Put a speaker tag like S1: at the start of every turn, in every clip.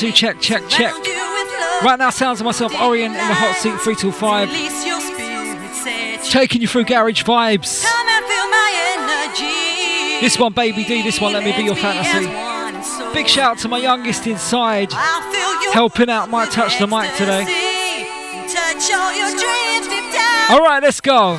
S1: two, check, check, check. Right now, sounds of myself, Orien in the hot seat, 3 till 5. Taking you through garage vibes. This one, Baby D, this one, Let Me Be Your Fantasy. Big shout out to my youngest inside, helping out my touch the mic today. Alright, let's go.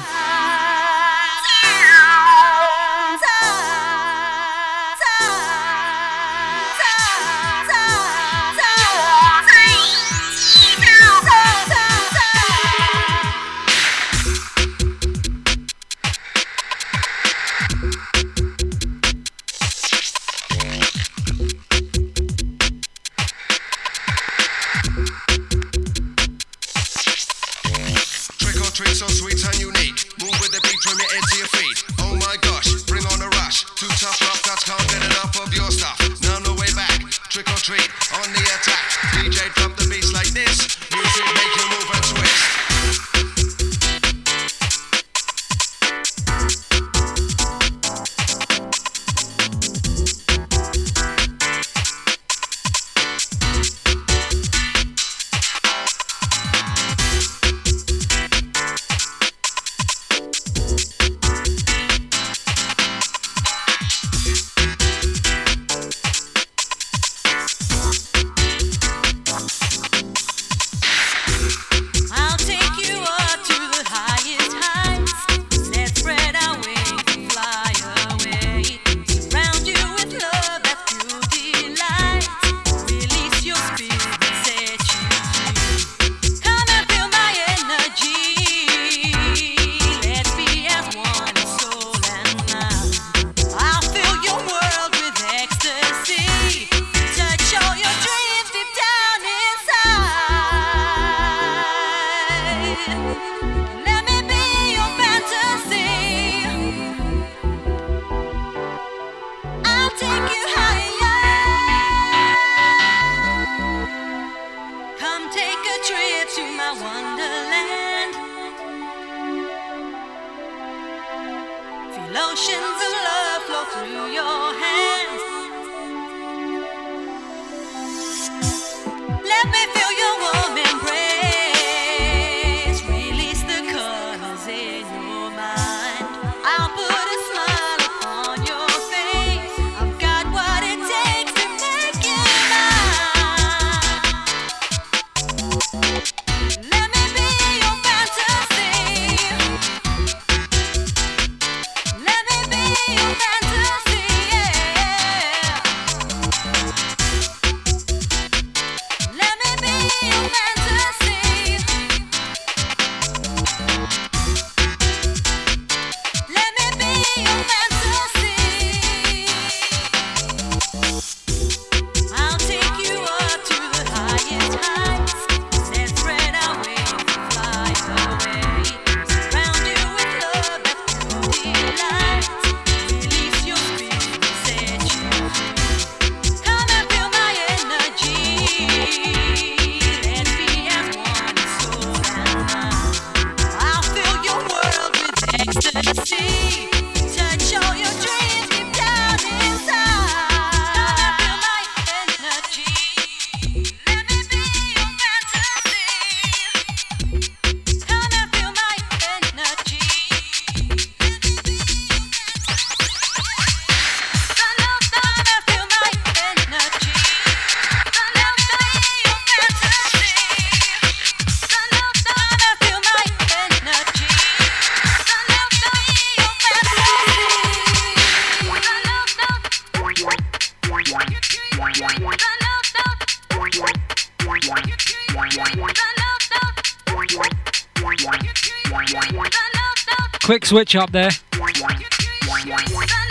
S1: Switch up there.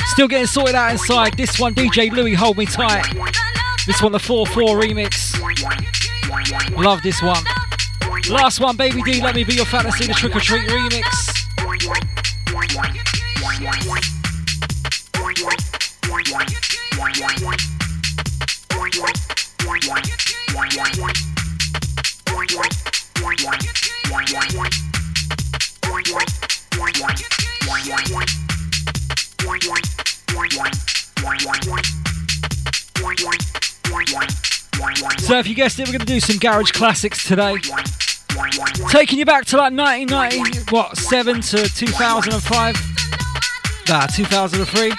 S1: Still getting sorted out inside. This one, DJ Louis, hold me tight. This one, the 4 4 remix. Love this one. Last one, Baby D, let me be your fantasy, the trick or treat remix. So if you guessed it, we're going to do some garage classics today. Taking you back to like 1990, what, 7 to 2005? Nah, 2003.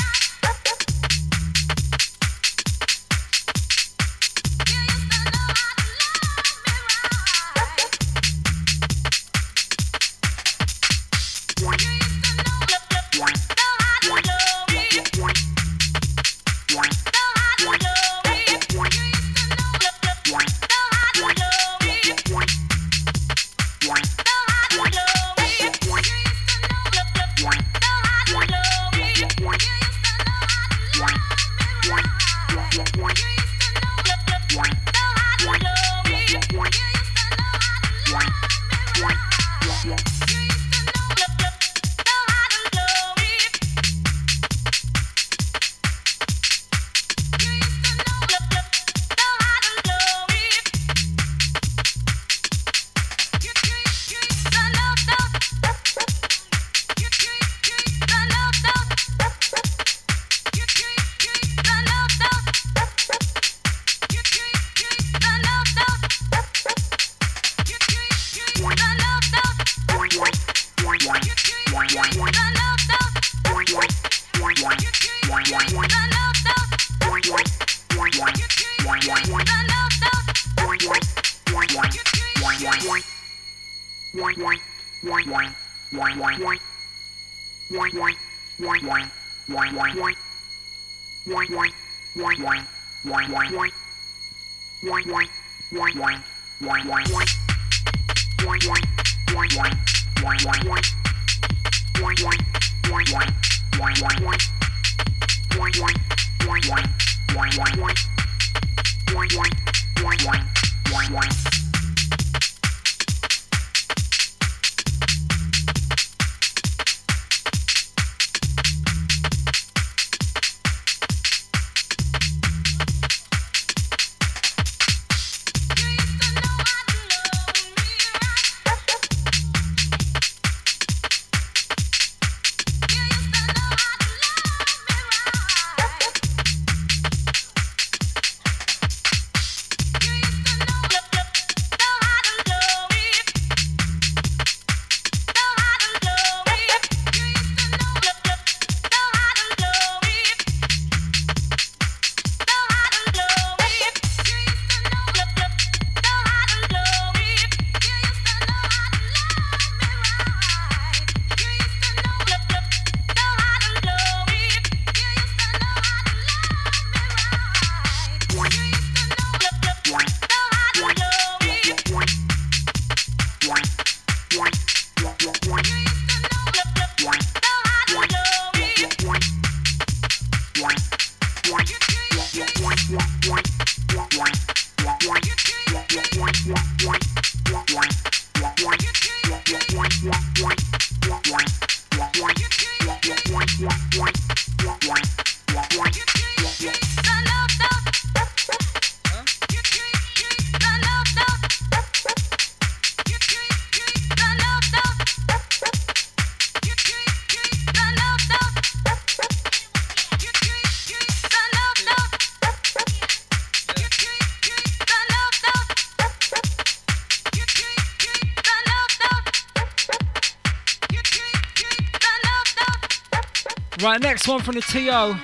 S1: Next one from the TO.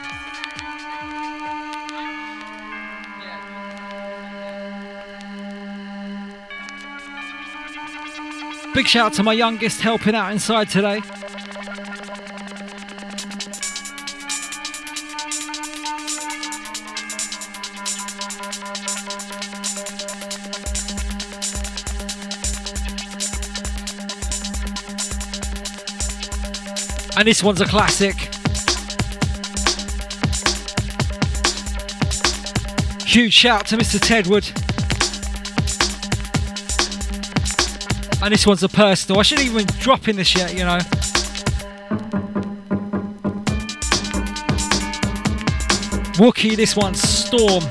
S1: Big shout out to my youngest helping out inside today. And this one's a classic. Huge shout to Mr. Tedwood. And this one's a personal. I shouldn't even drop in this yet, you know. Wookie, this one's Storm.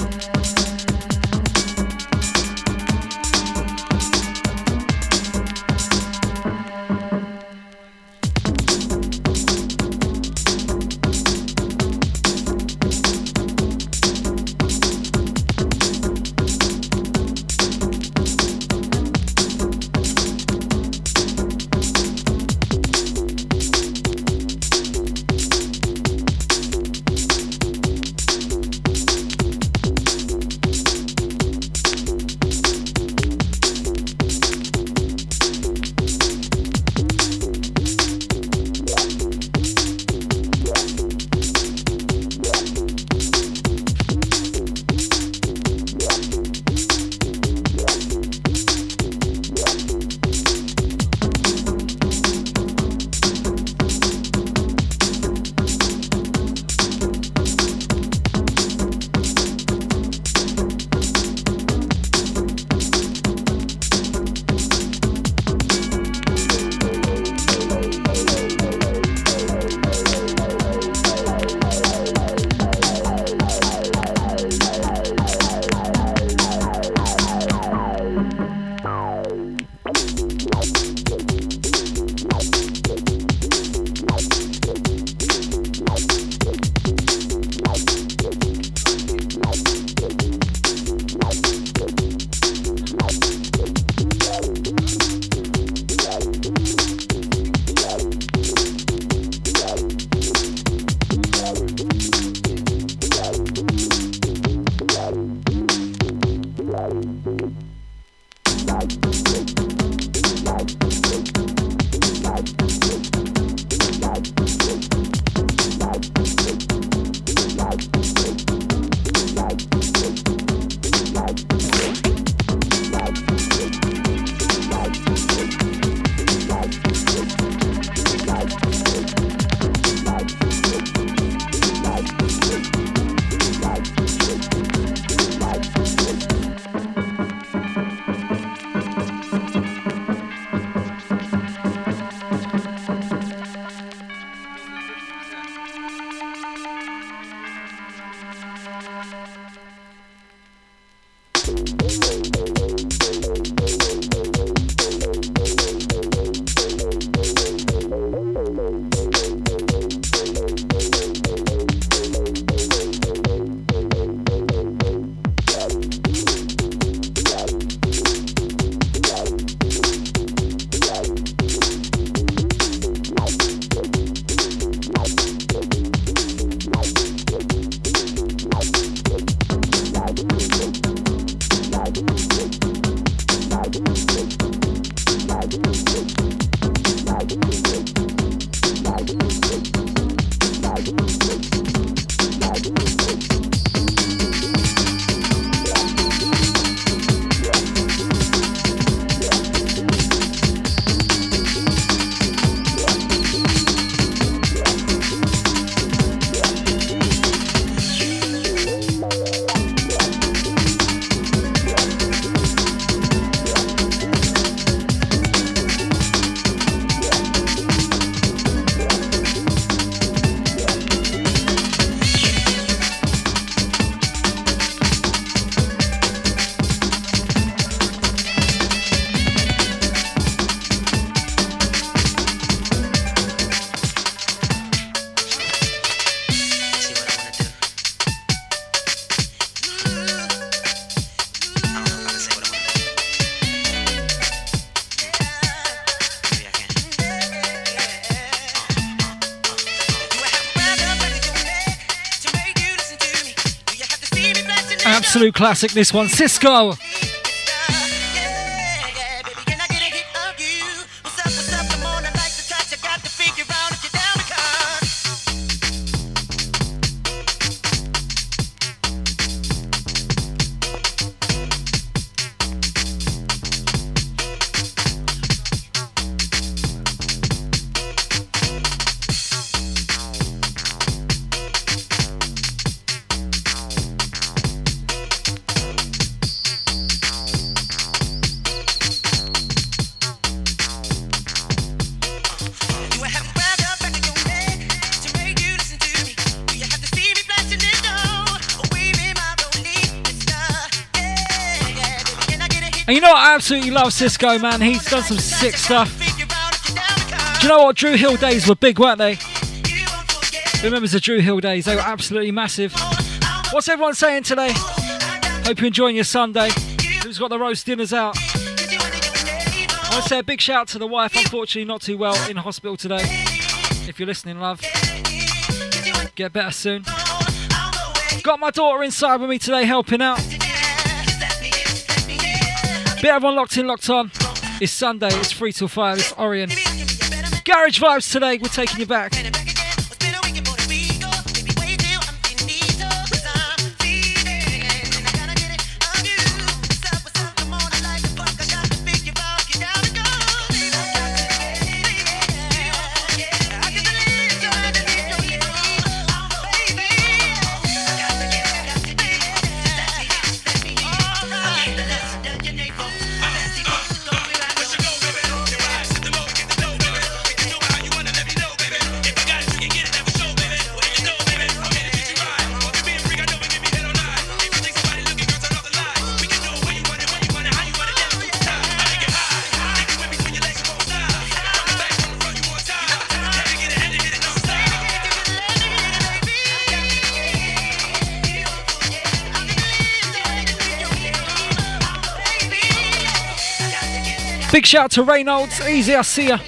S2: Absolute classic, this one. Sisqó. Love Sisqó, man. He's done some sick stuff. Do you know what? Dru Hill days were big, weren't they? Remembers the Dru Hill days? They were absolutely massive. What's everyone saying today? Hope you're enjoying your Sunday. Who's got the roast dinners out? I want to say a big shout out to the wife. Unfortunately, not too well in hospital today. If you're listening, love, get better soon. Got my daughter inside with me today, helping out. Bit everyone locked in, locked on. It's Sunday, it's 3 till 5, it's Orien. Garage vibes today, we're taking you back. Shout to Reynolds. Easy, I see ya.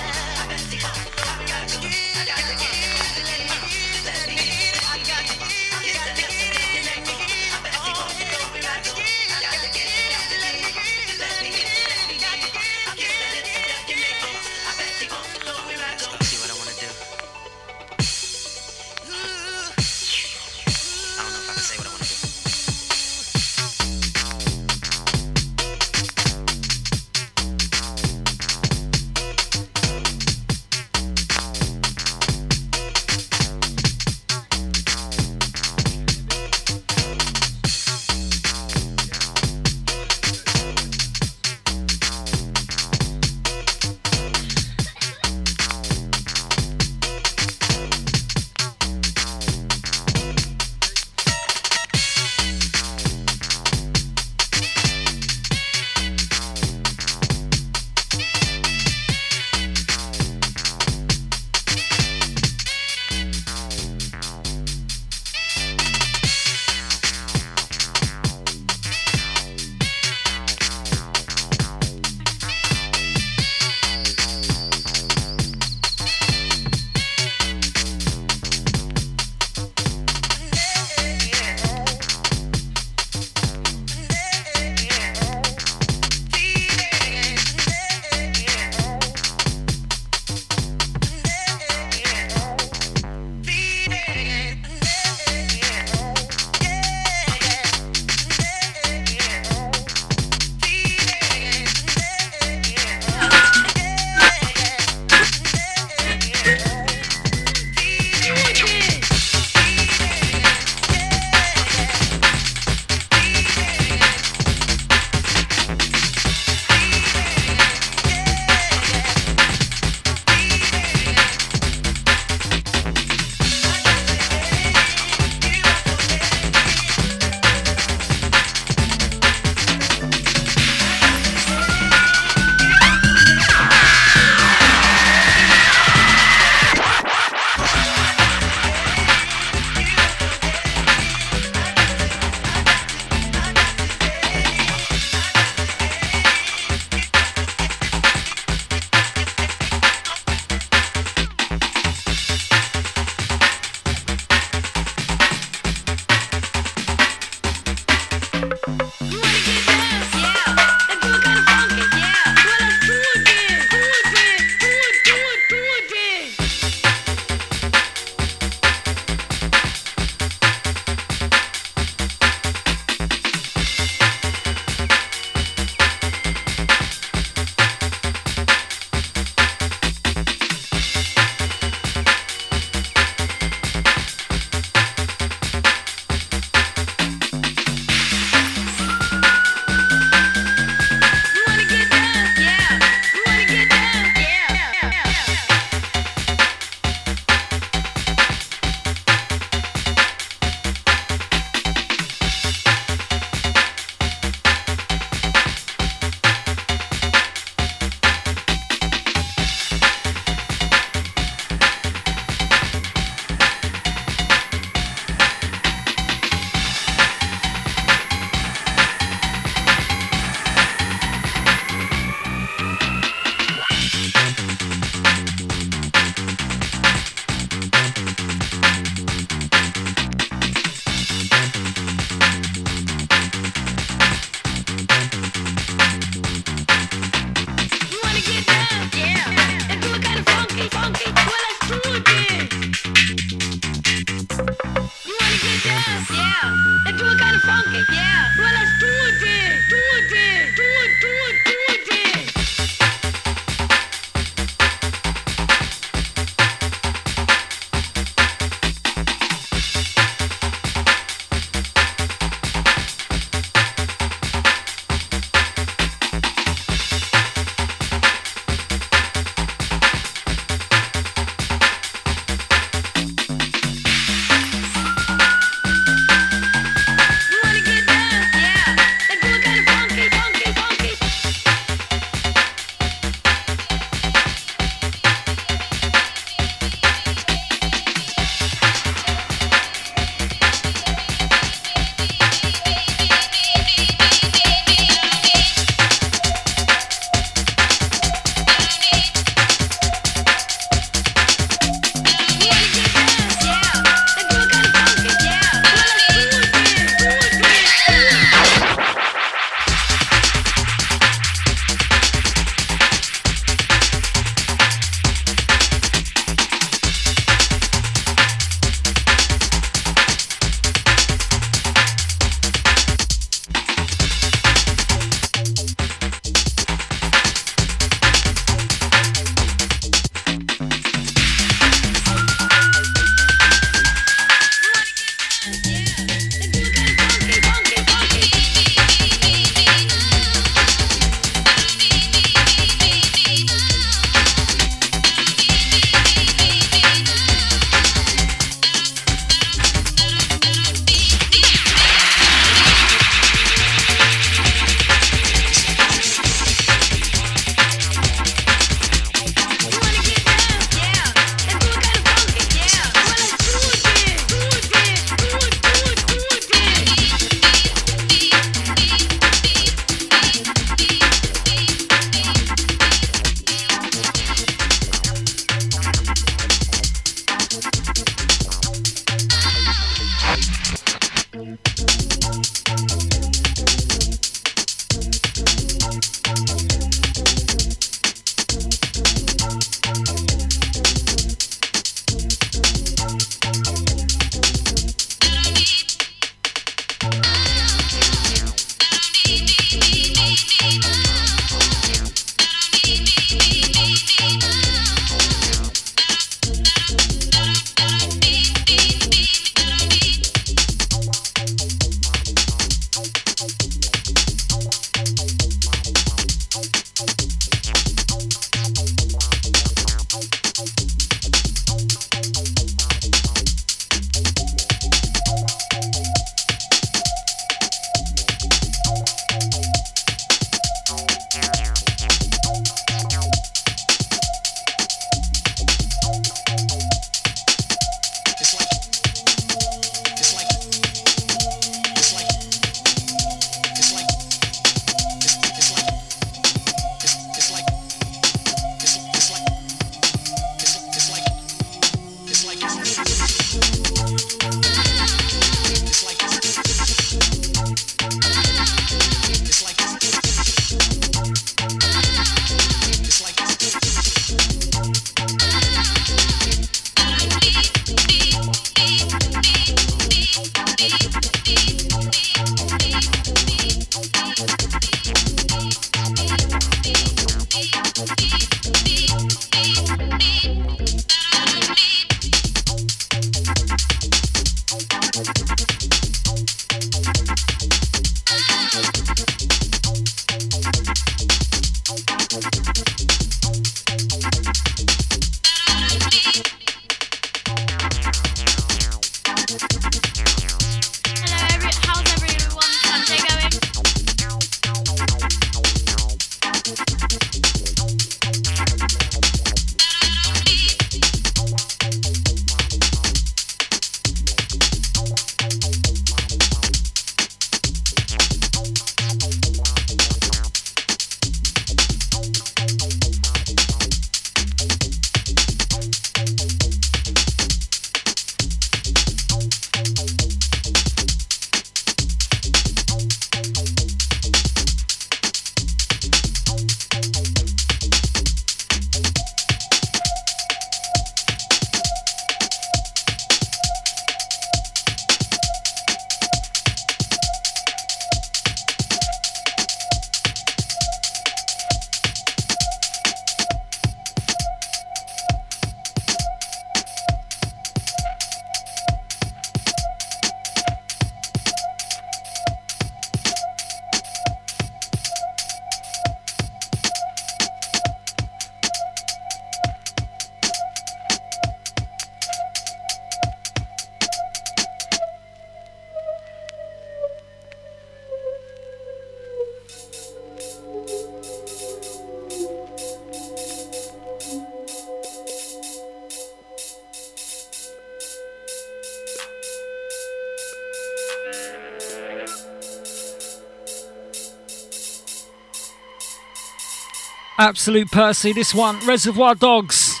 S1: Absolute Percy, this one, Reservoir Dogs.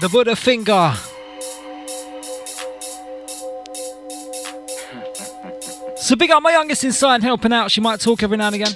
S1: The Buddha Finger. So big up my youngest inside helping out. She might talk every now and again.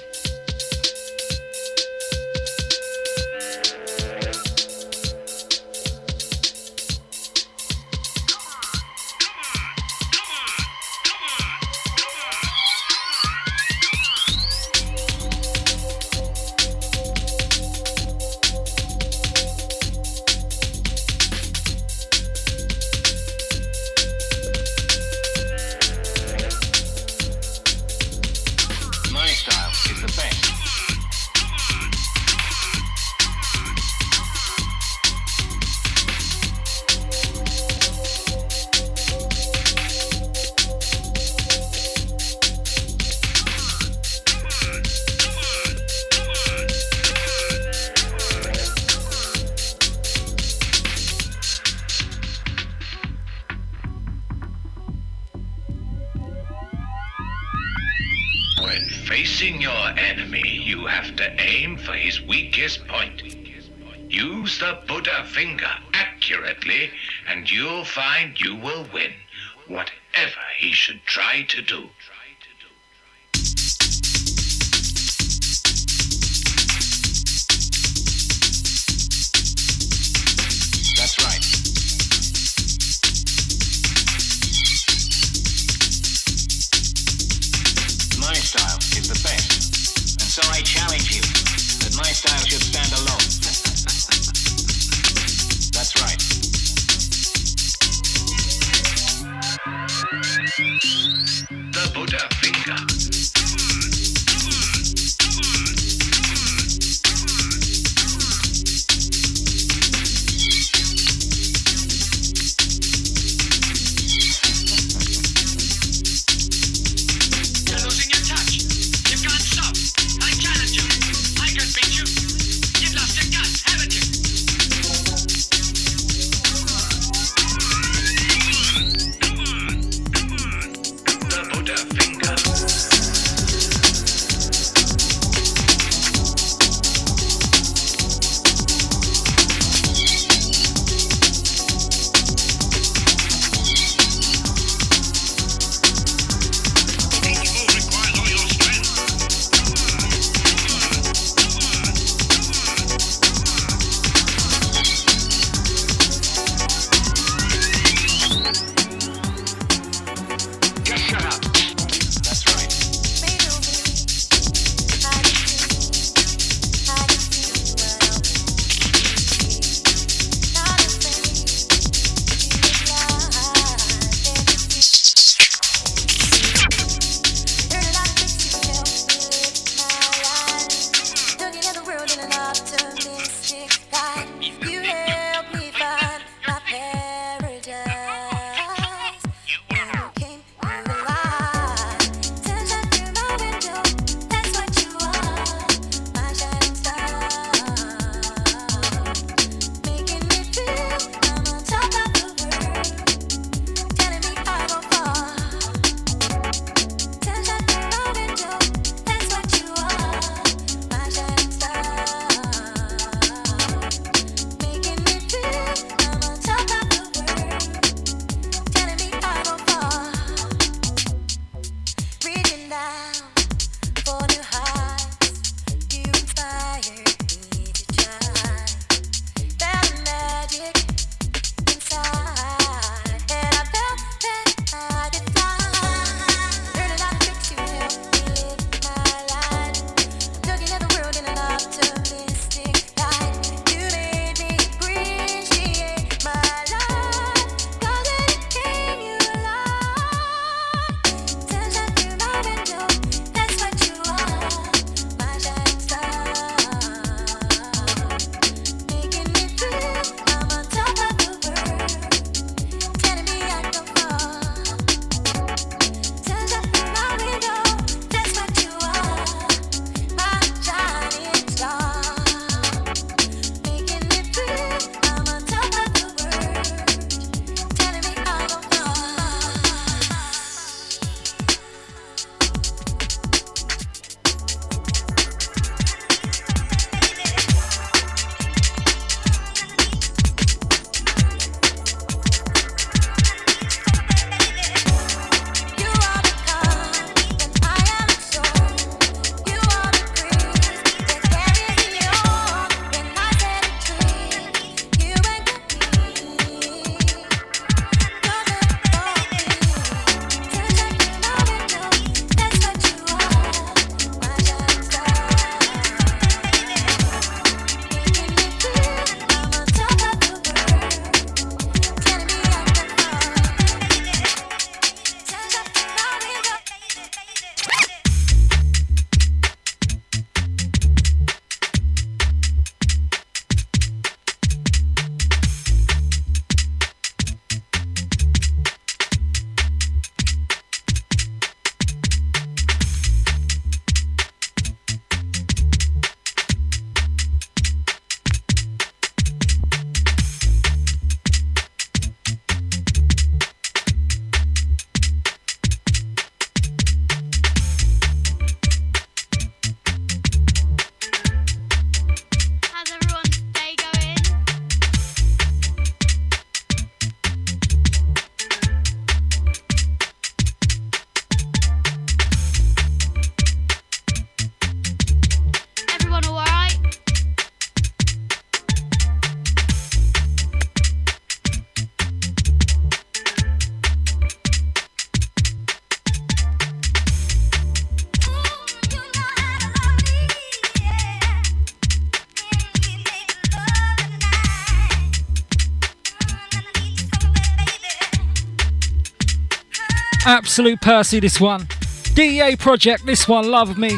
S3: Absolute Percy, this one. DEA Project, this one, Love Me.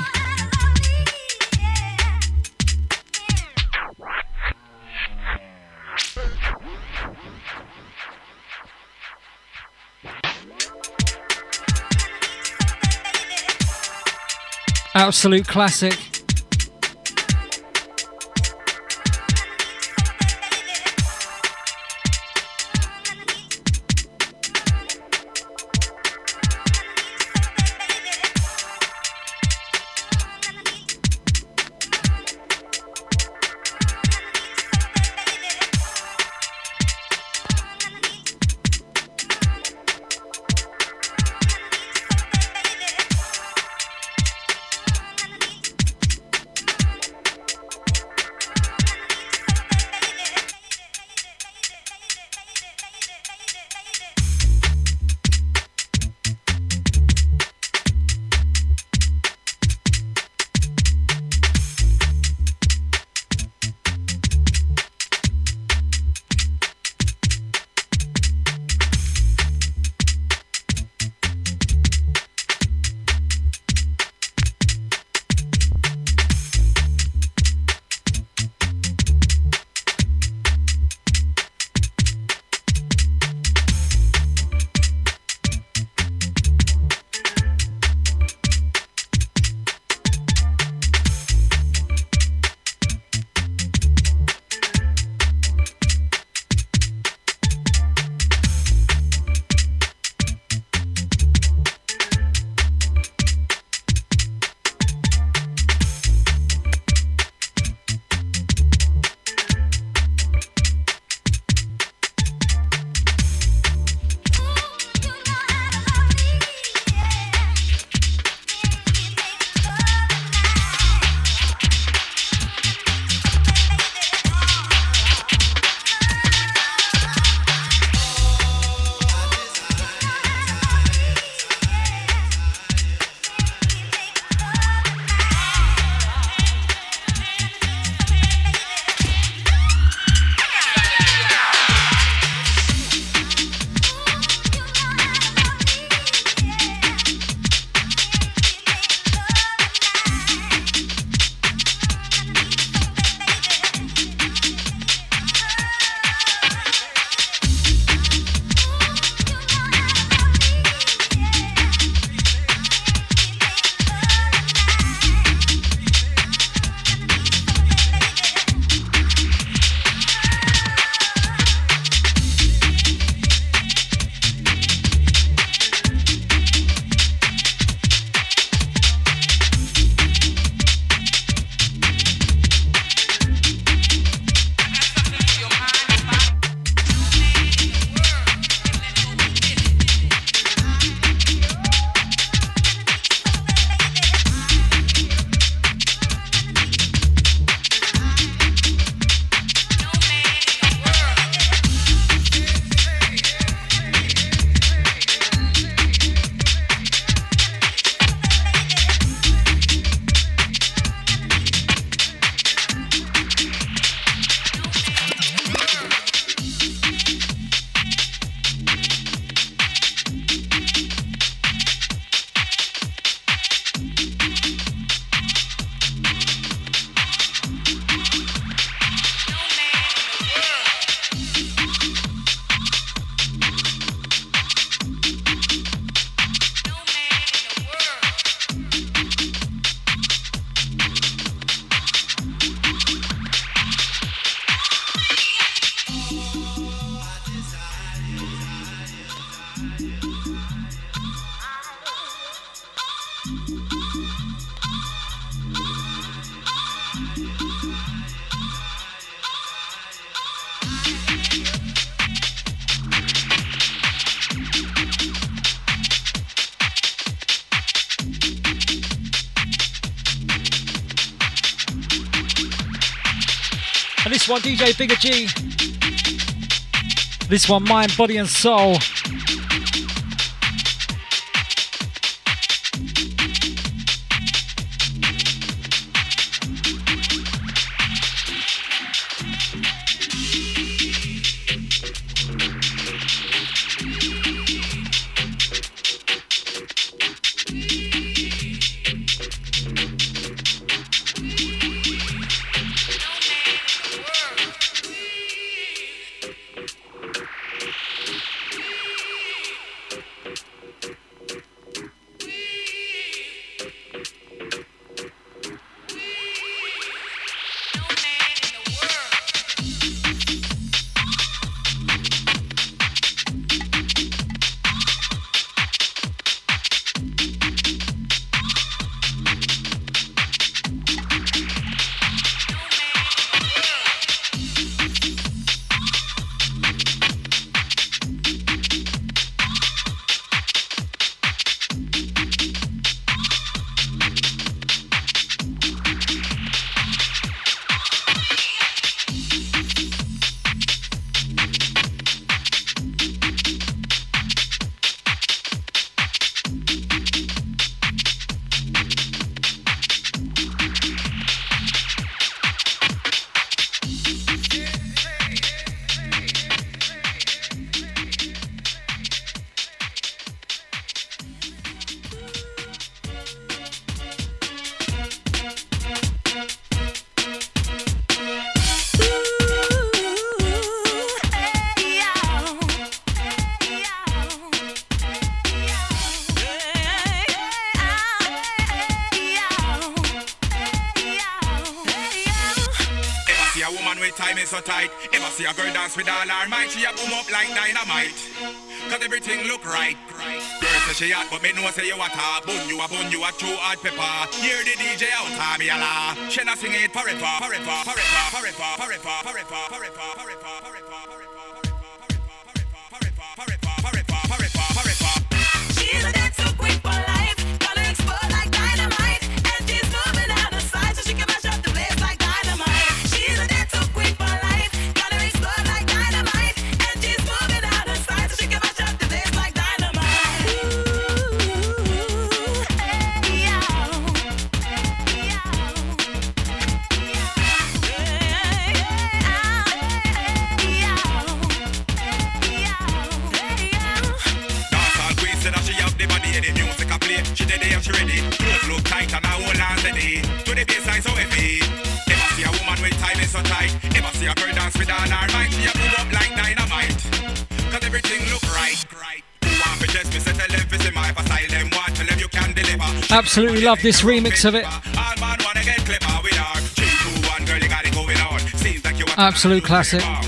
S3: Absolute classic. One, DJ Bigger G. This one, Mind, Body and Soul.
S4: absolutely love this remix of it. Absolute classic.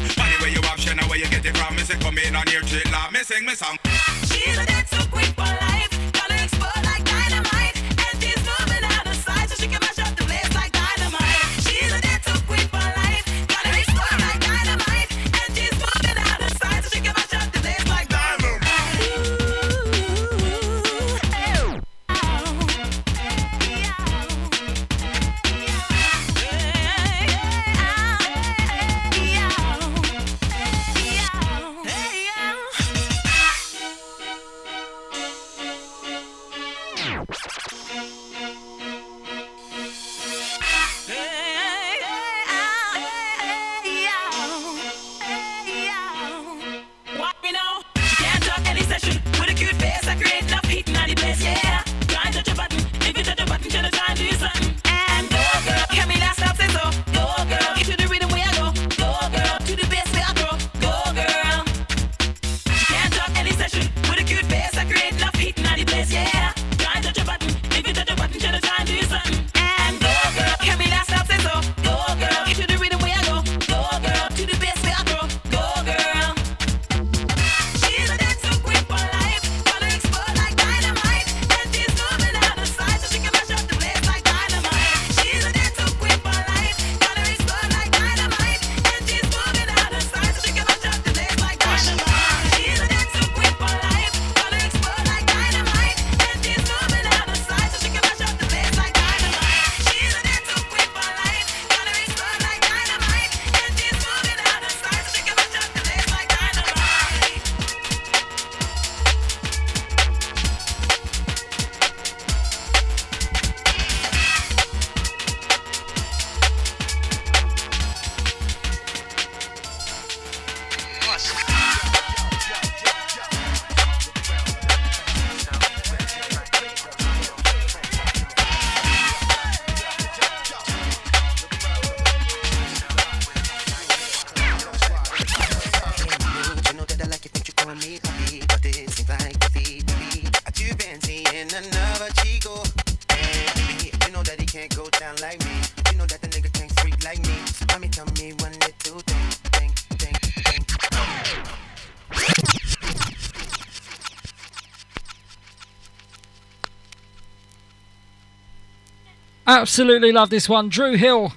S4: Absolutely love this one. Dru Hill.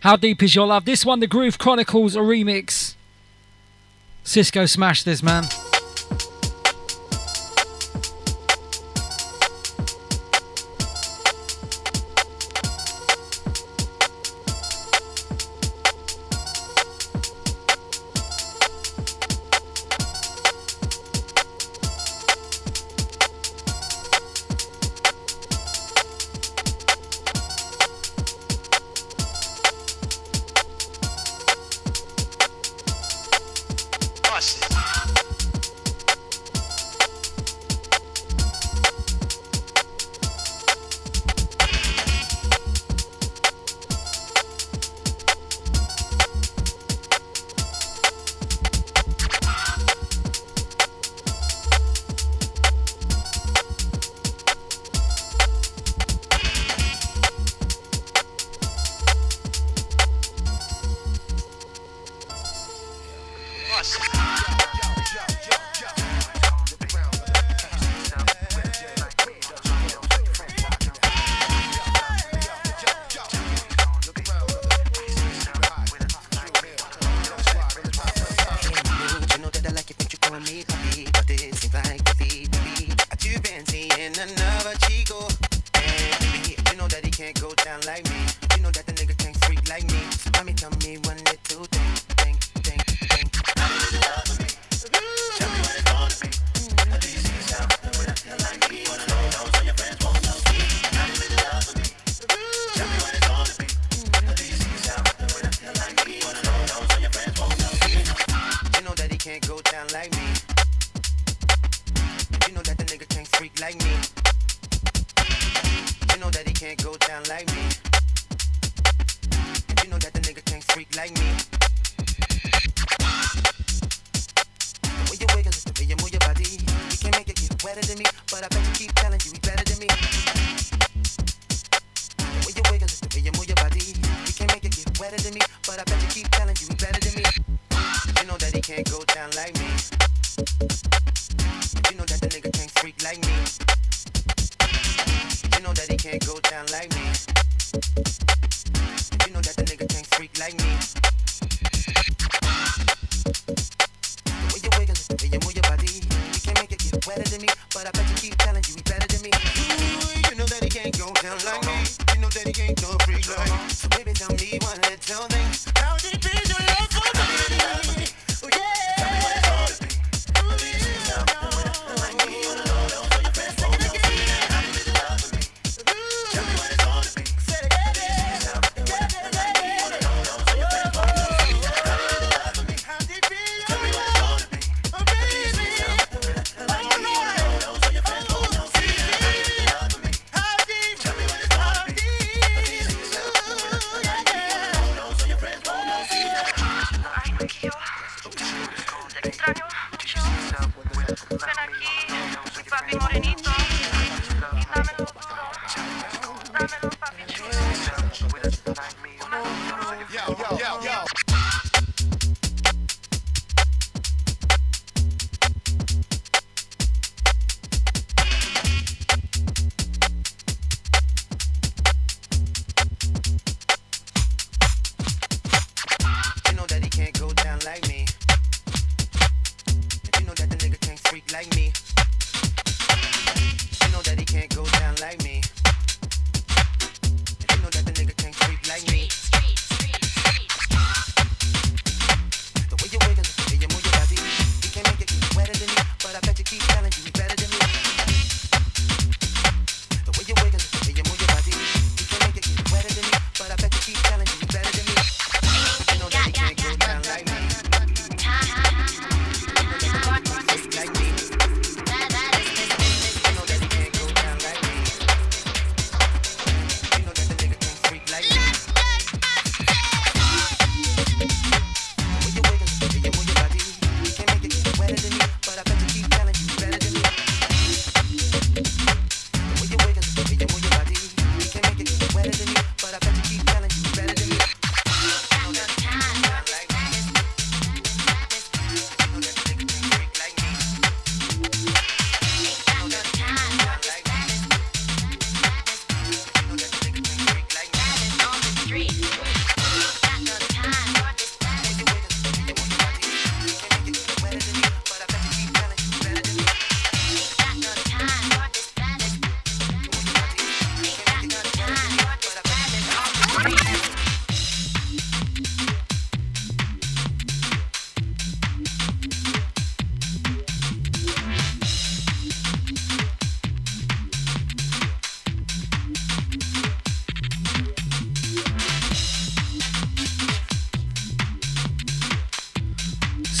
S4: How deep is your love? This one, the Groove Chronicles, a remix. Sisqó smash this, man.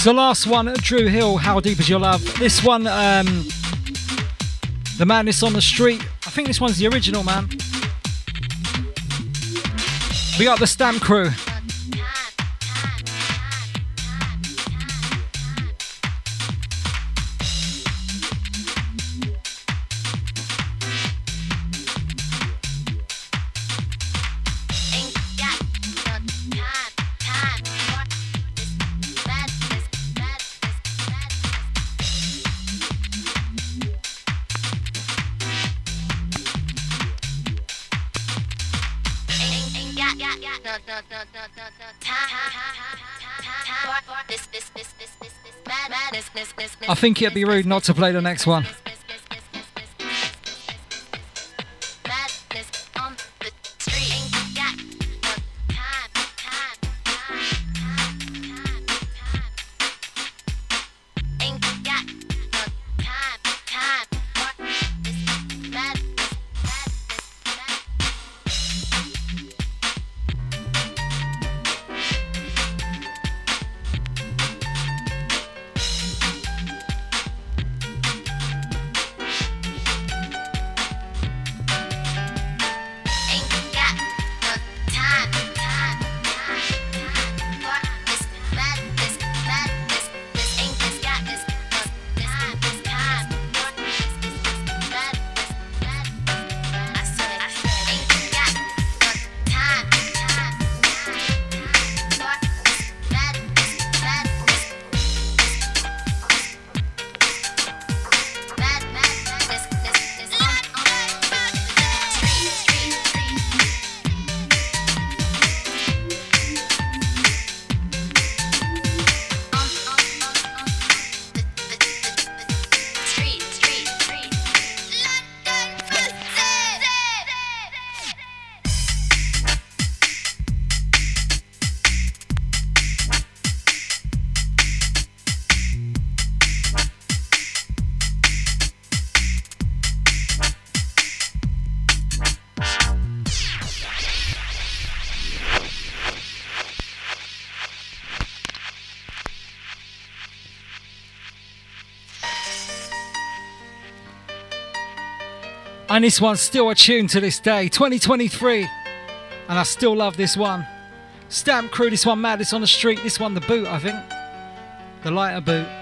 S3: The last one, Dru Hill, How Deep Is Your Love? This one, um, The Madness on the Street. I think this one's the original, man. We got the Stamp Crew. Think it'd be rude not to play the next one.
S5: And this one's still a tune to this day, 2023. And I still love this one. Stamp Crew, this one Madness on the Street, this one the boot, I think. The lighter boot.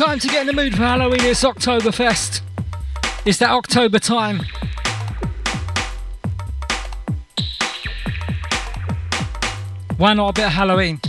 S5: Time to get in the mood for Halloween. It's Oktoberfest. It's that October time. Why not a bit of Halloween?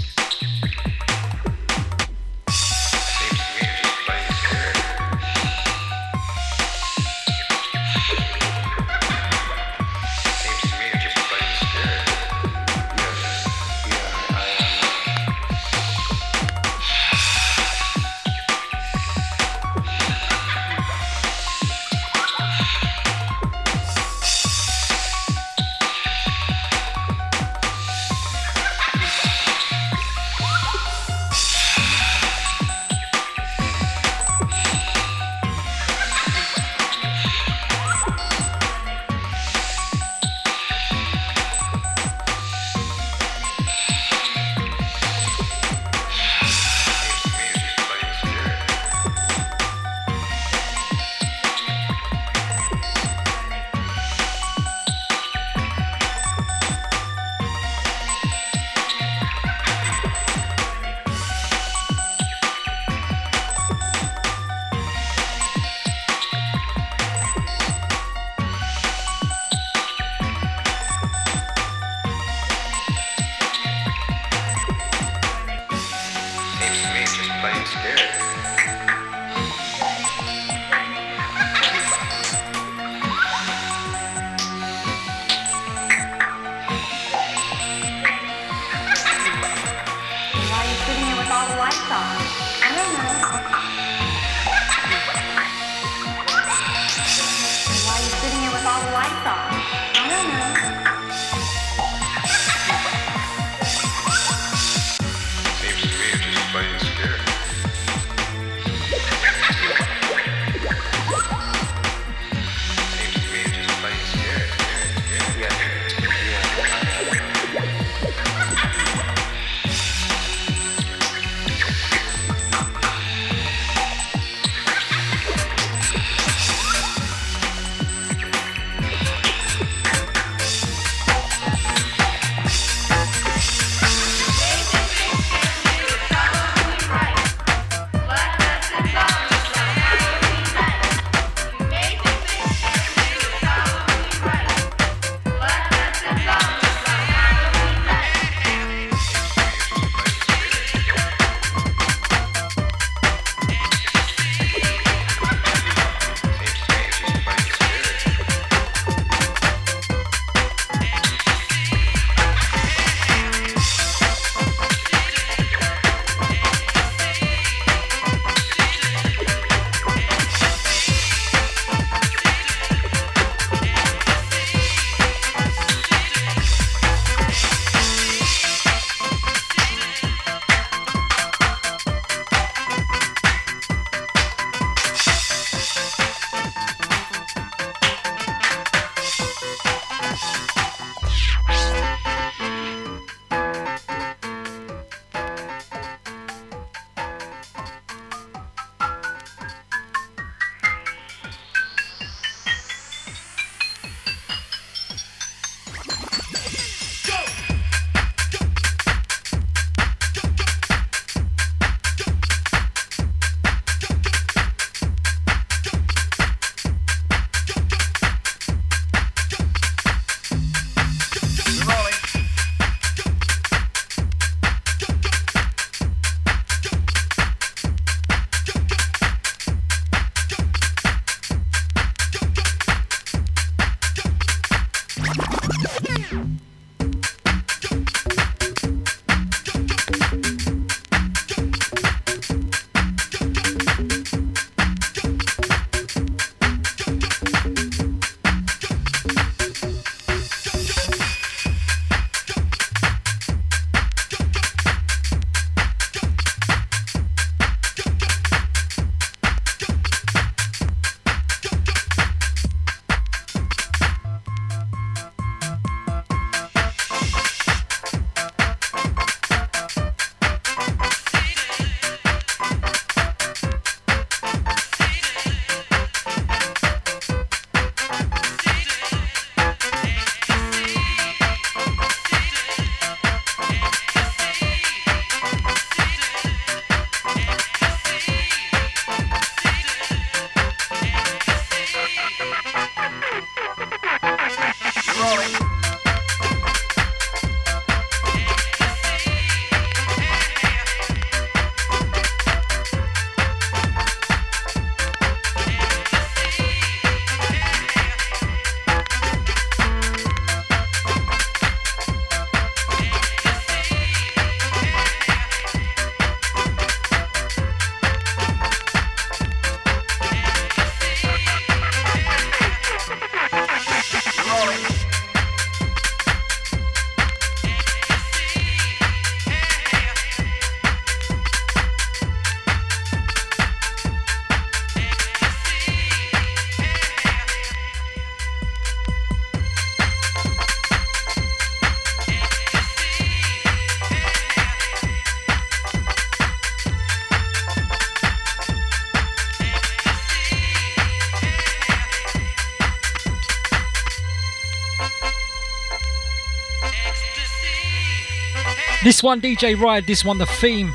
S6: This one, DJ Ride. This one, the theme.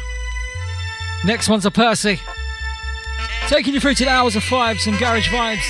S6: Next one's a Percy. Taking you through to the hours of fives and garage vibes.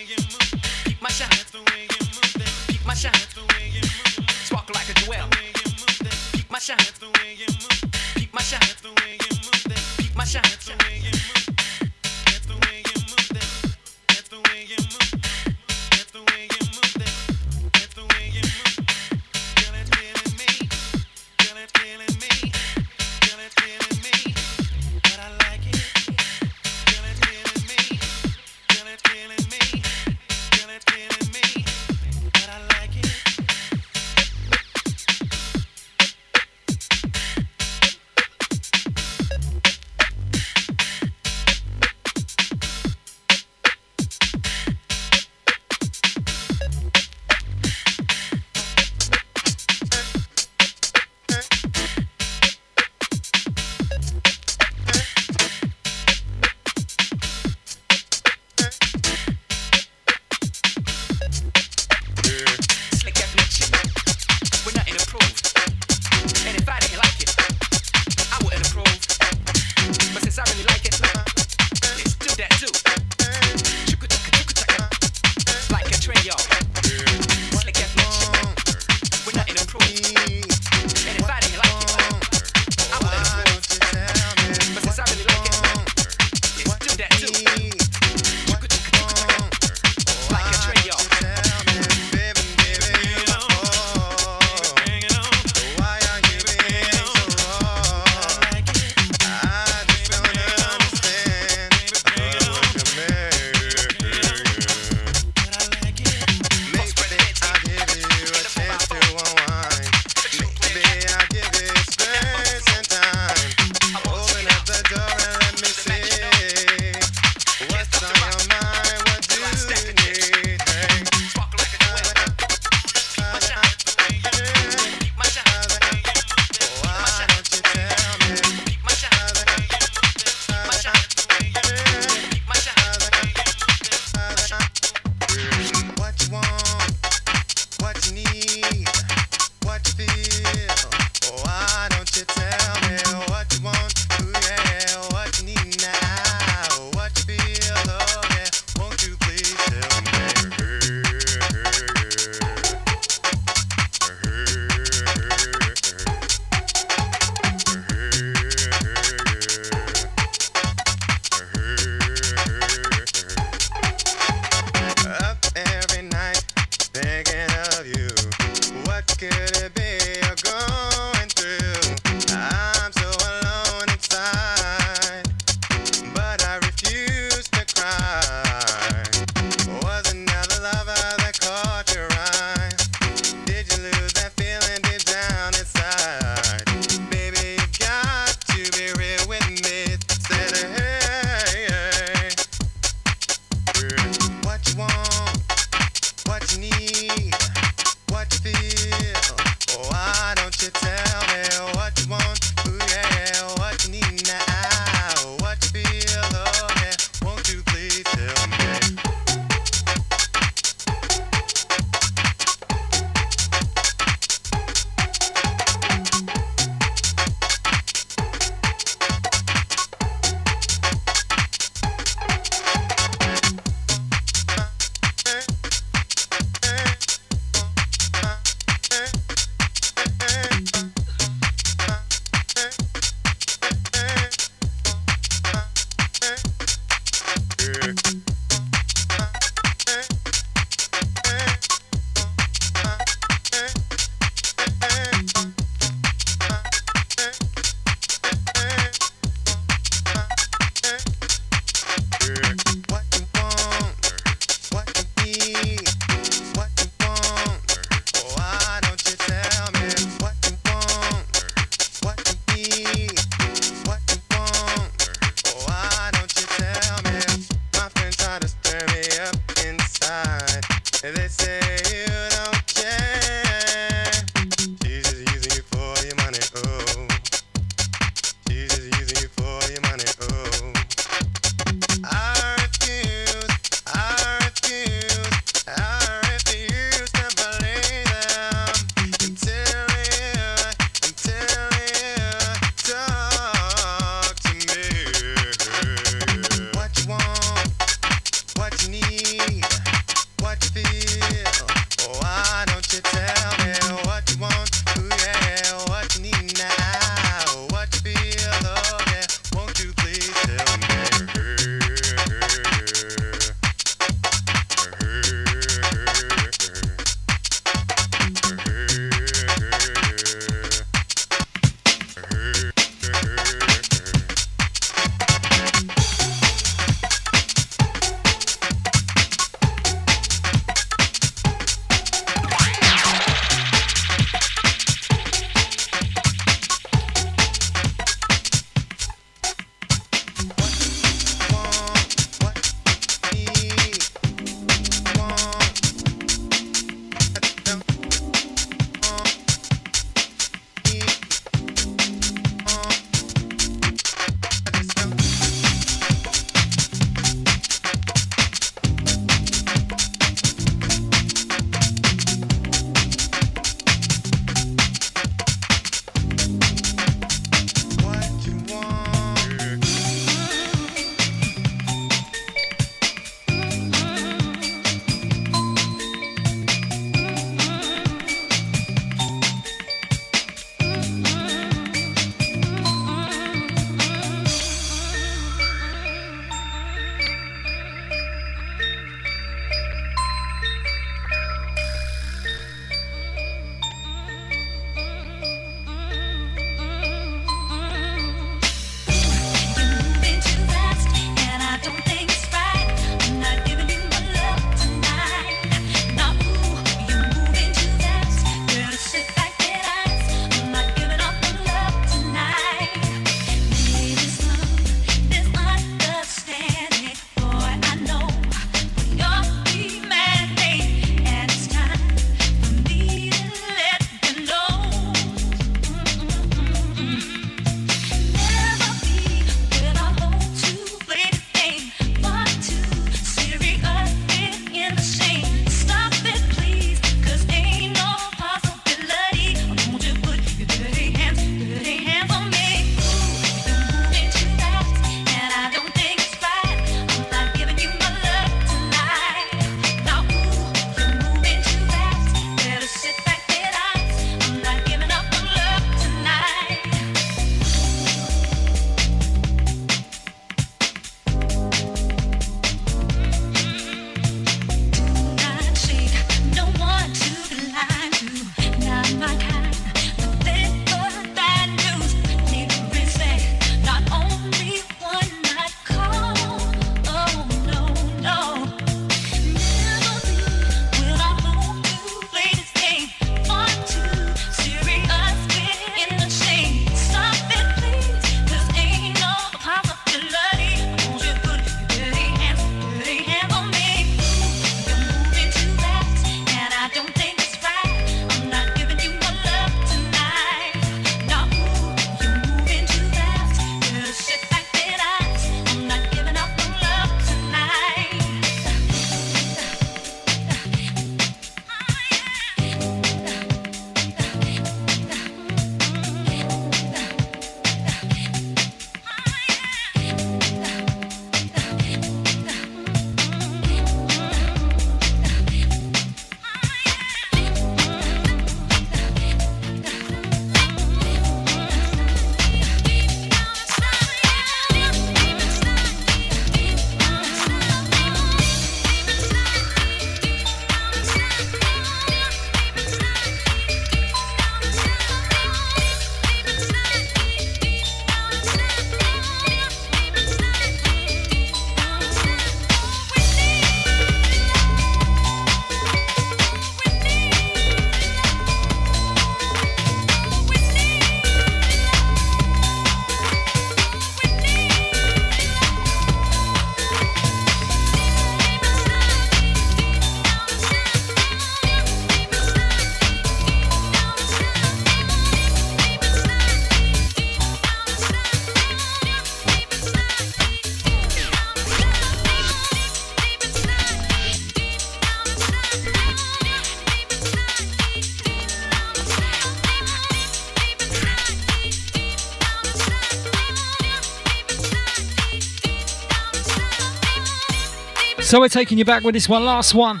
S3: So we're taking you back with this one, last one.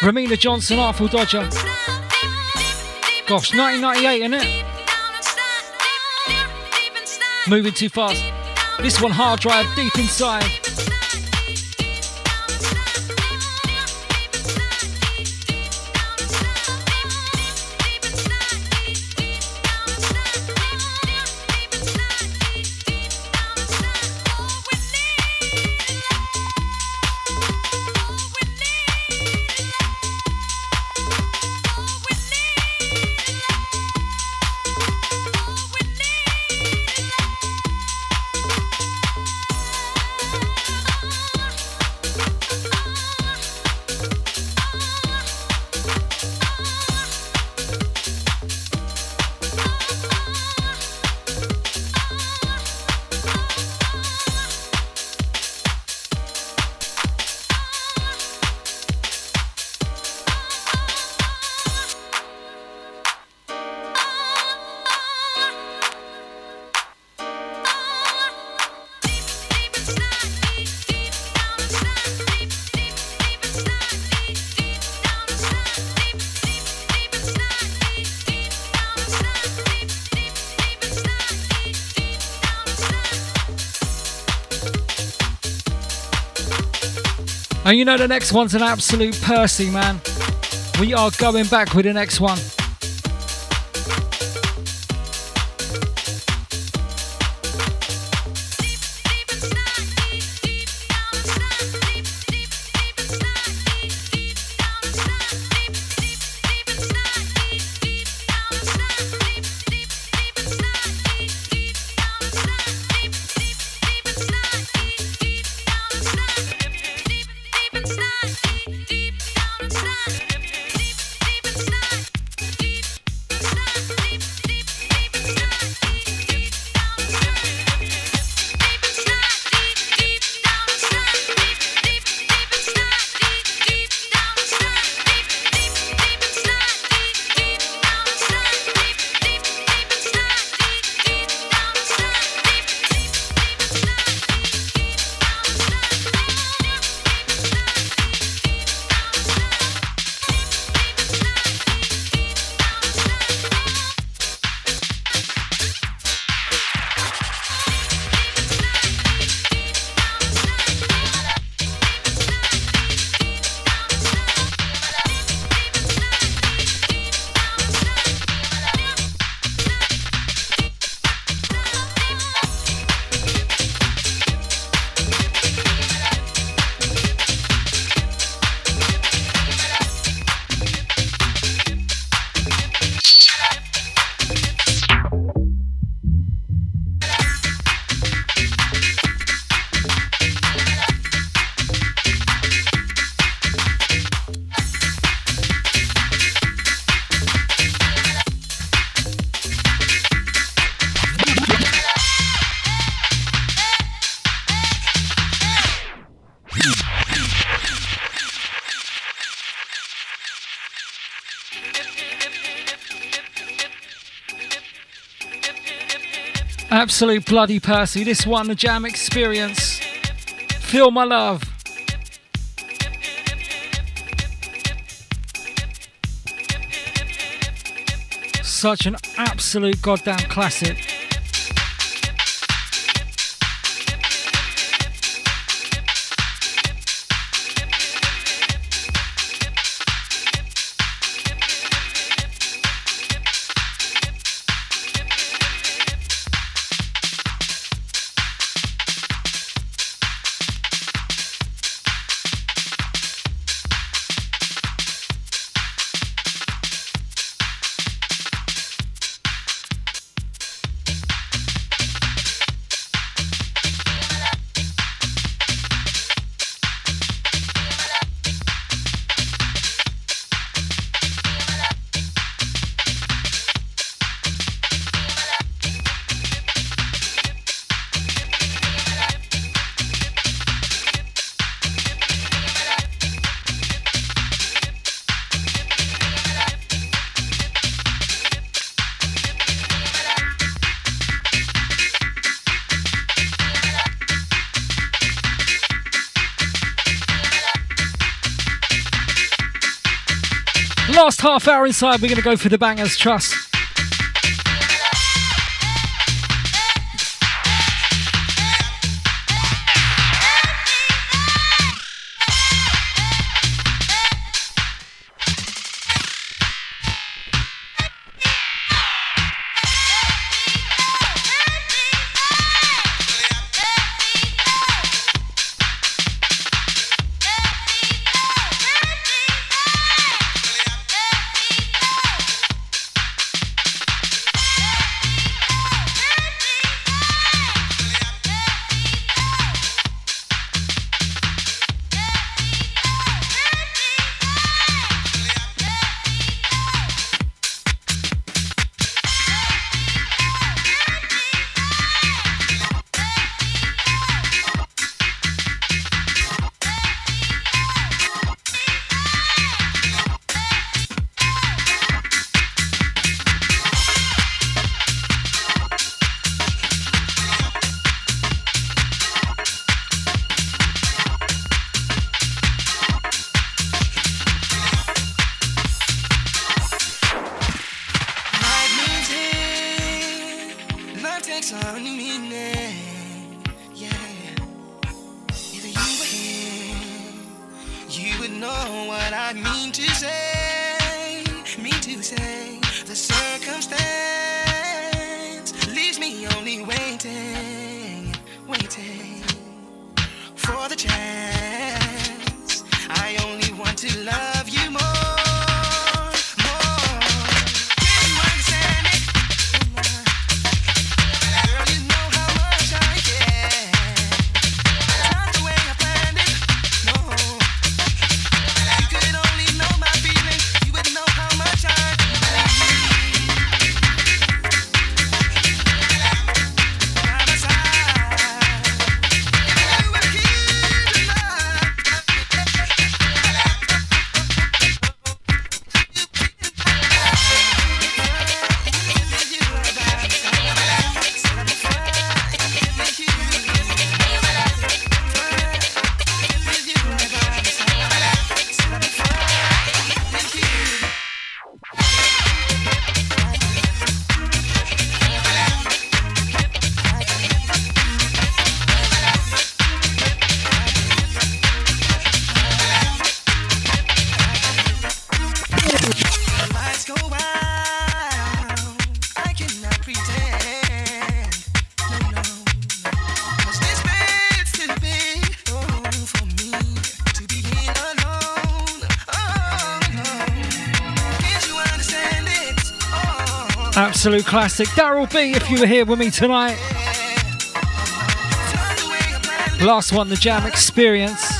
S3: Romina Johnson, Artful Dodger. Gosh, 1998, isn't it? Moving too fast. This one, hard drive, deep inside. And you know the next one's an absolute Percy, man. We are going back with the next one. Absolute bloody Percy. This one, the jam experience. Feel my love. Such an absolute goddamn classic.
S2: Half hour inside, we're going to go for the bangers, trust. Absolute classic. Daryl B, if you were here with me tonight. Last one, the Jam Experience.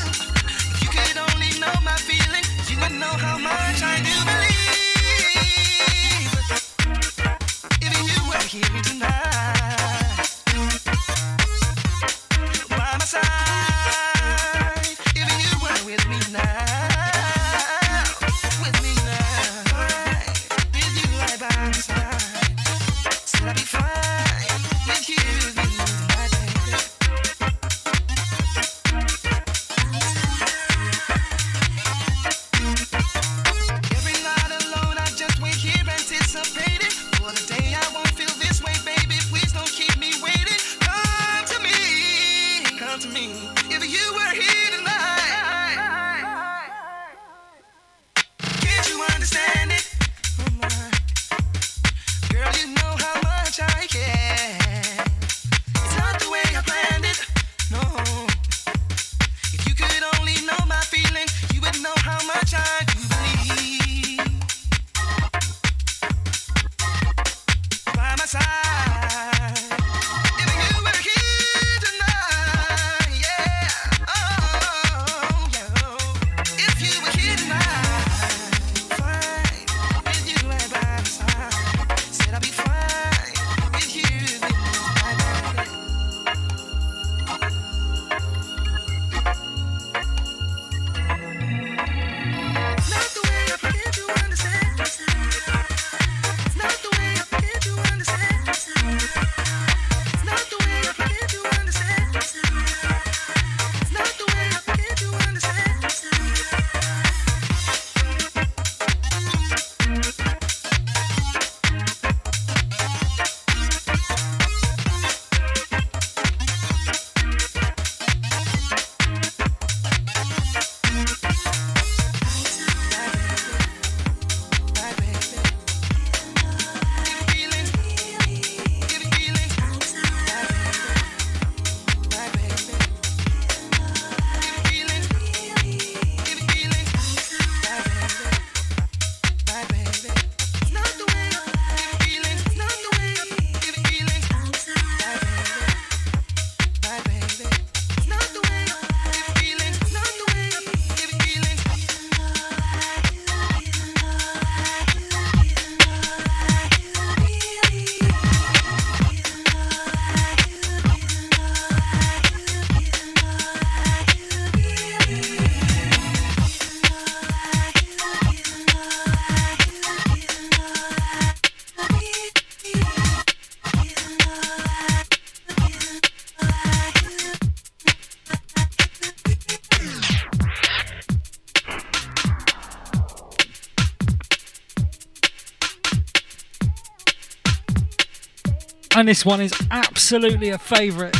S7: And this one is absolutely a favourite.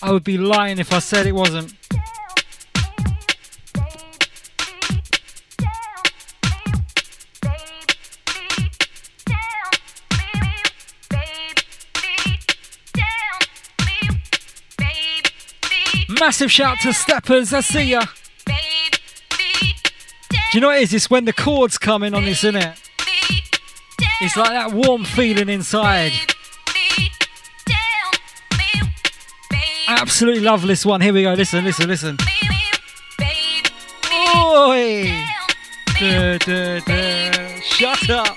S7: I would be lying if I said it wasn't. Massive shout to Steppers, I see ya. Do you know what it is? It's when the chords come in on this, isn't it? It's like that warm feeling inside. Absolutely love this one. Here we go. Listen, listen, listen. Oi! Shut up.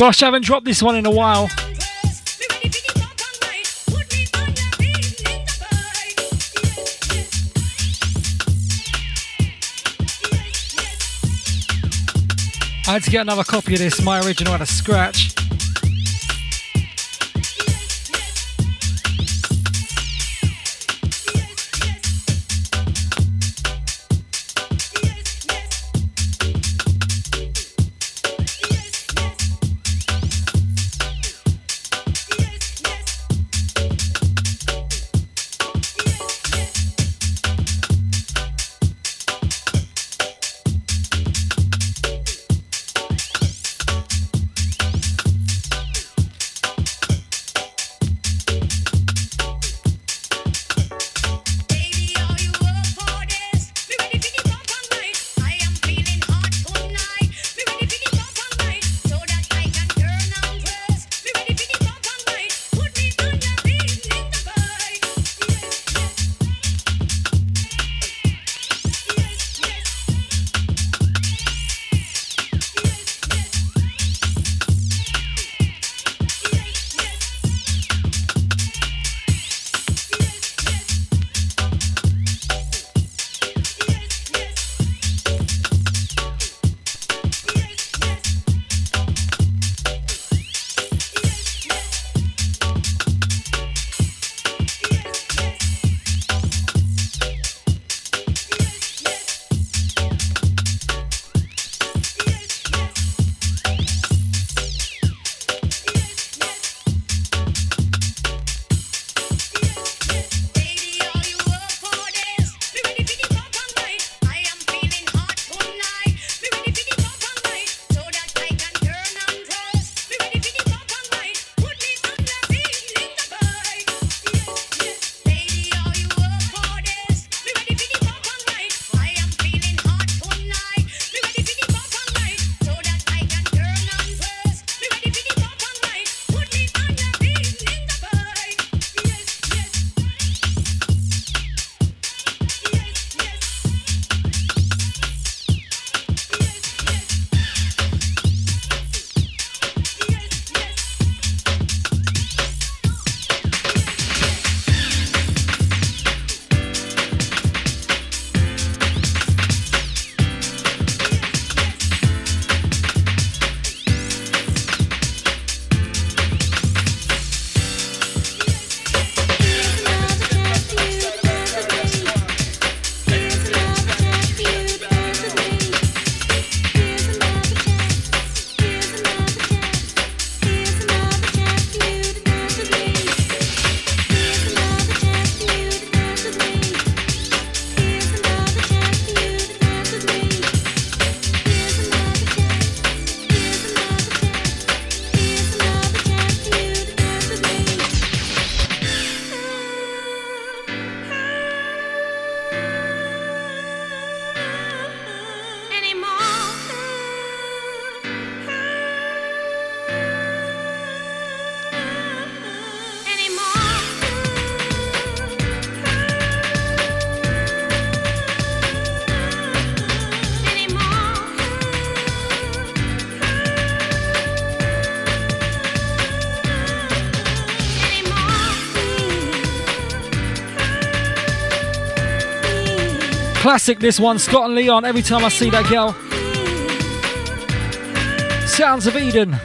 S7: Gosh, I haven't dropped this one in a while. I had to get another copy of this. My original had a scratch.
S8: Classic this one, Scott and Leon, every time I see that girl. Sounds of Eden.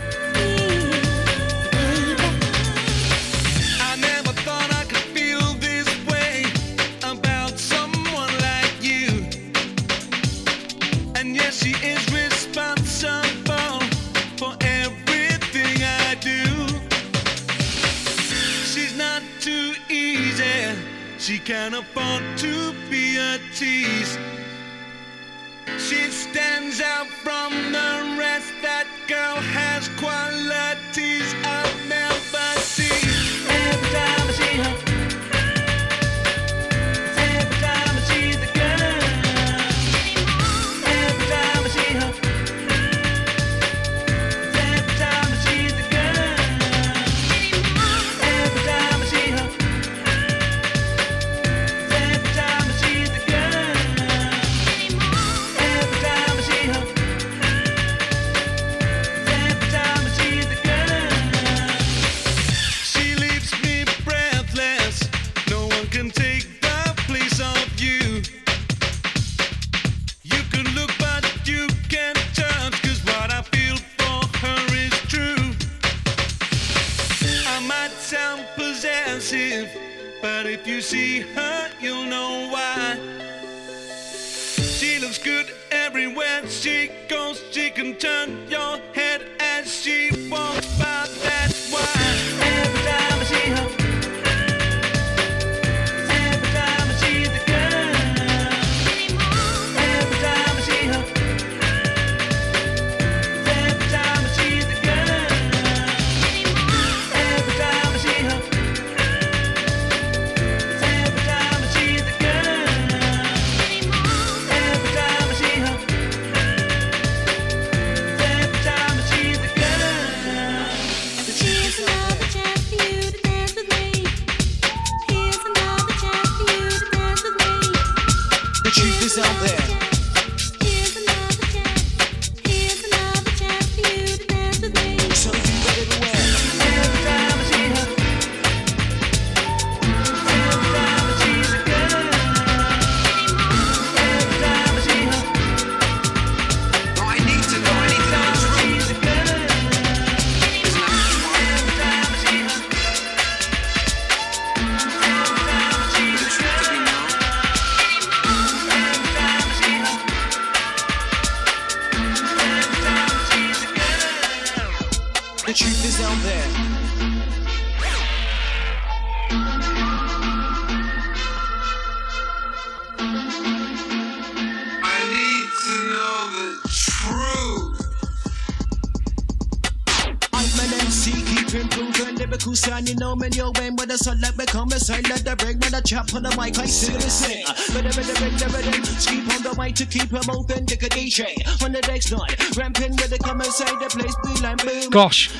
S4: Chop on the mic, I sing and sing. The rhythm, keep on the mic to keep him open. Dick a DJ on the next night, ramping with the come and say the place be like boom.
S8: Gosh,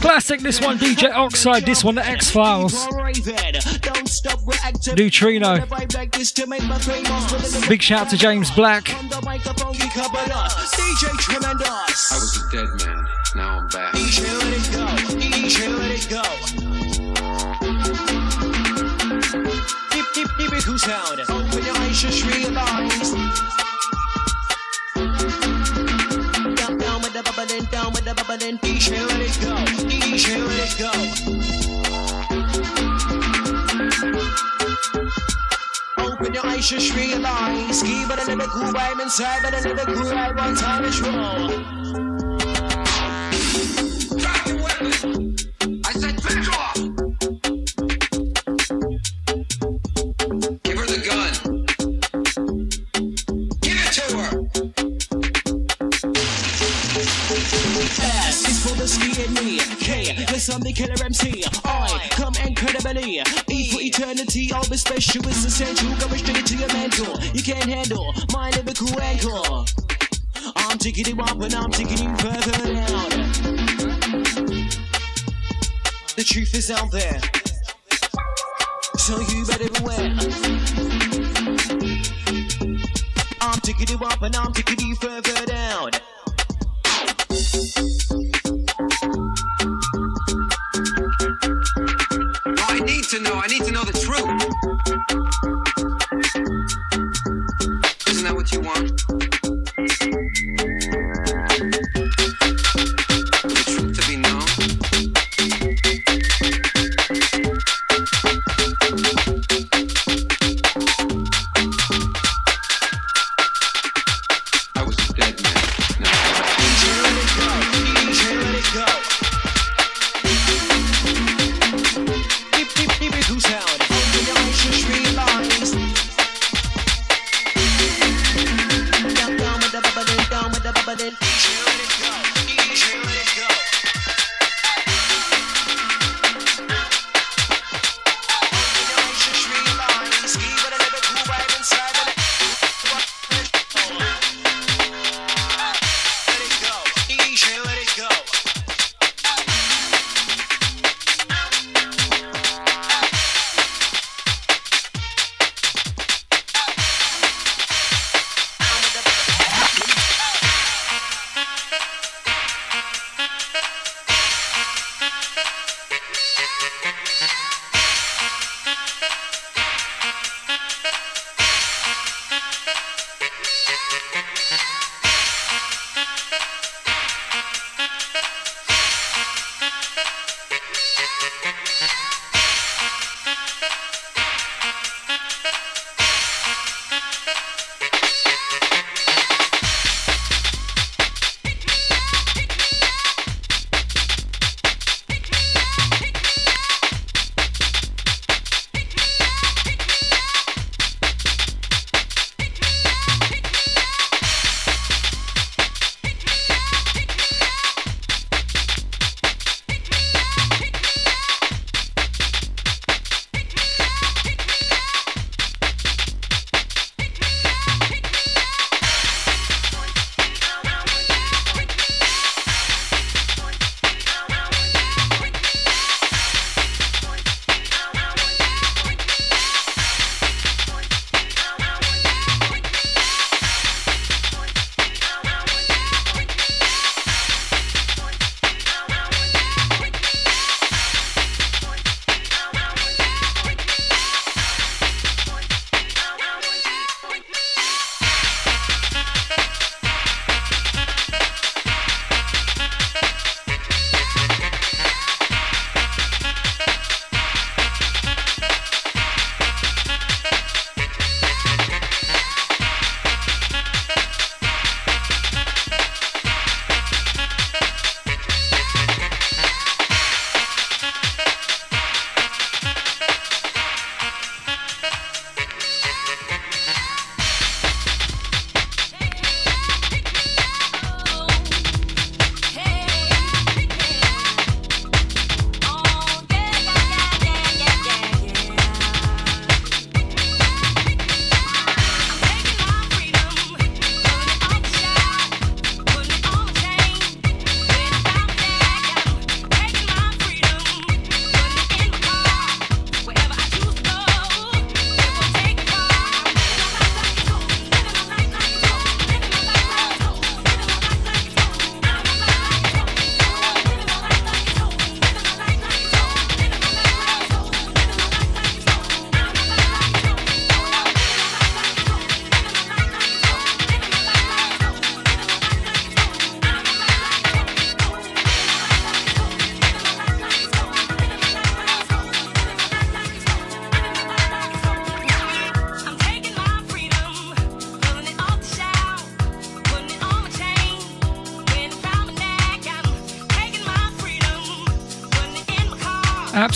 S8: classic this one, DJ Oxide, this one, the X Files. Neutrino. Big shout to James Black.
S4: Cool vibe inside, but a little cool right one time is wrong. The truth is out there. So you better beware. I'm taking you up and I'm taking you further down.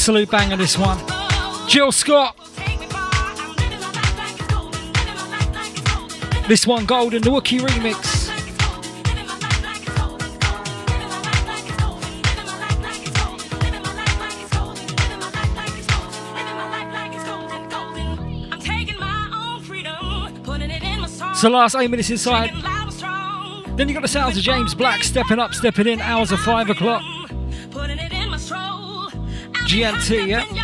S1: Absolute banger this one. Jill Scott. This one, Golden, the Wookie remix. So last eight minutes inside. Then you got the sounds of James Black stepping up, stepping in, hours of five o'clock. GMT, yeah?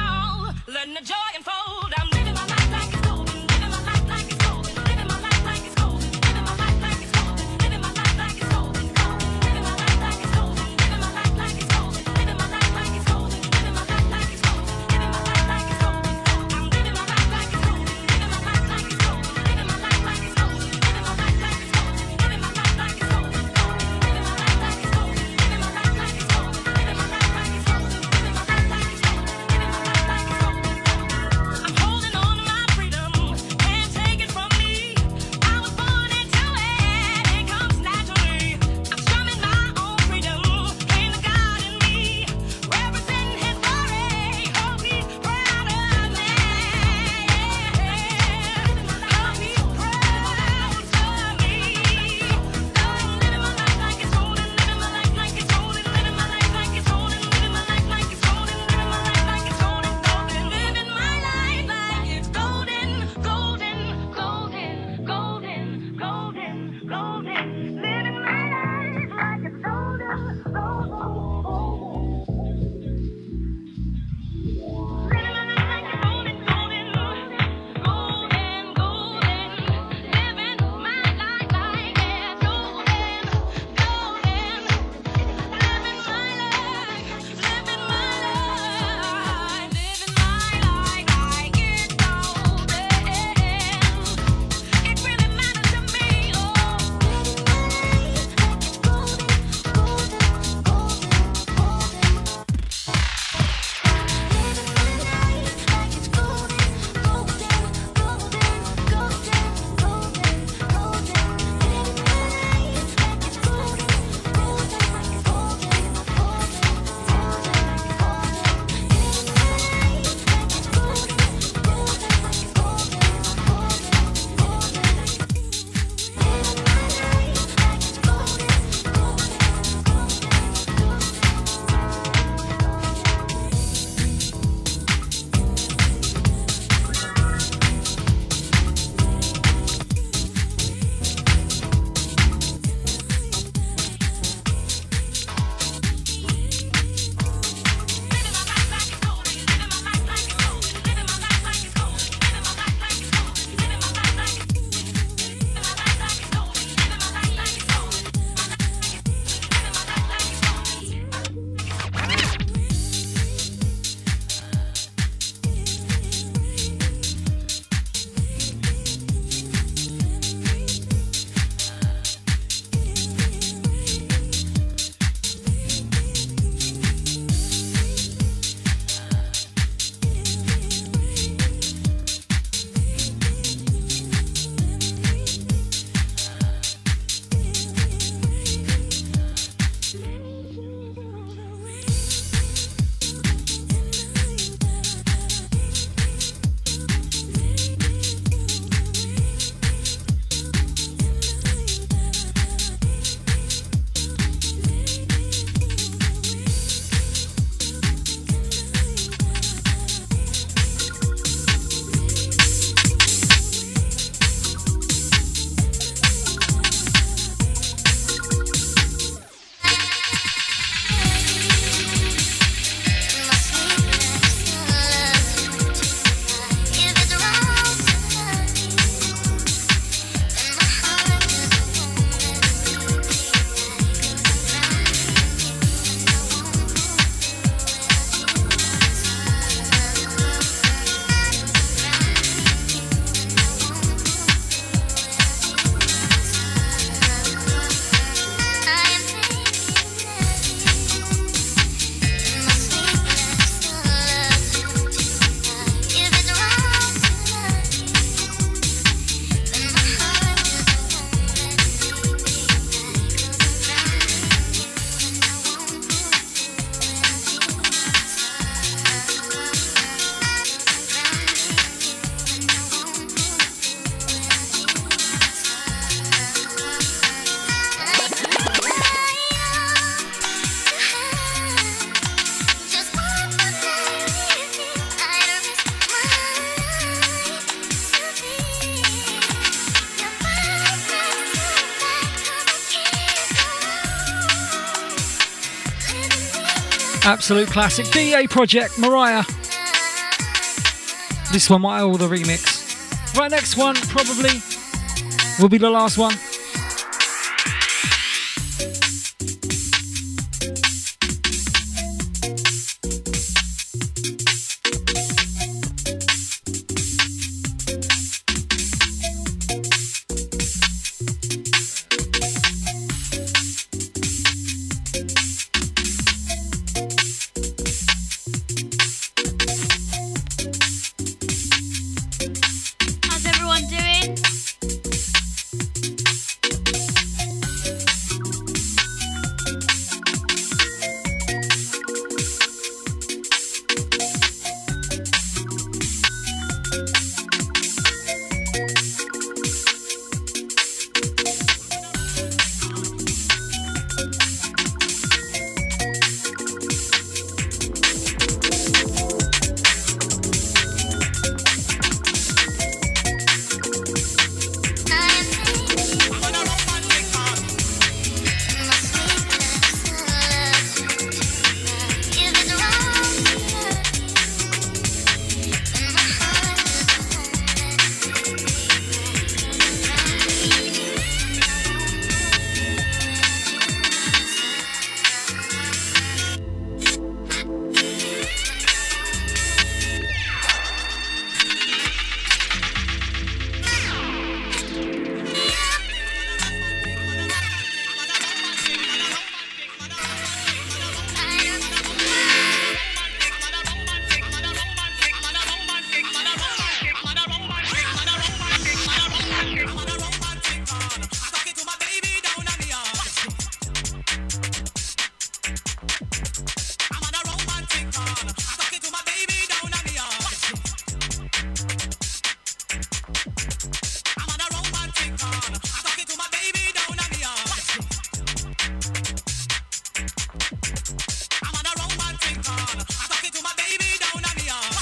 S3: Absolute classic. DA Project, Mariah. This one might all the remix. Right, next one probably will be the last one.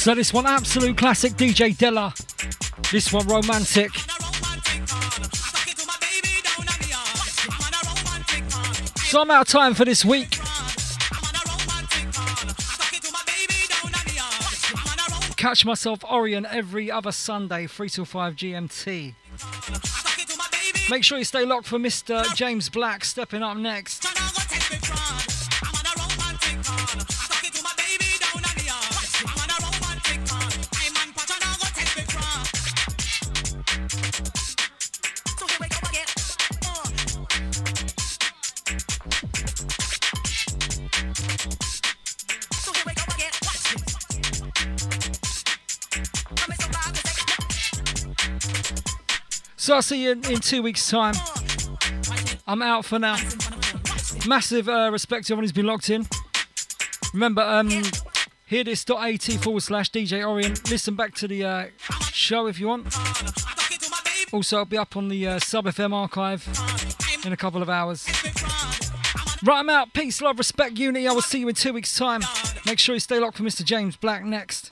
S3: So this one, absolute classic DJ Della. This one, romantic. So I'm out of time for this week. Catch myself Orien every other Sunday, 3 till 5 GMT. Make sure you stay locked for Mr. James Black stepping up next. So I'll see you in, in two weeks' time. I'm out for now. Massive uh, respect to everyone who's been locked in. Remember, um, hearthis.at forward slash DJ Orien. Listen back to the uh, show if you want. Also, I'll be up on the uh, Sub FM archive in a couple of hours. Right, I'm out. Peace, love, respect, unity. I will see you in two weeks' time. Make sure you stay locked for Mr. James Black next.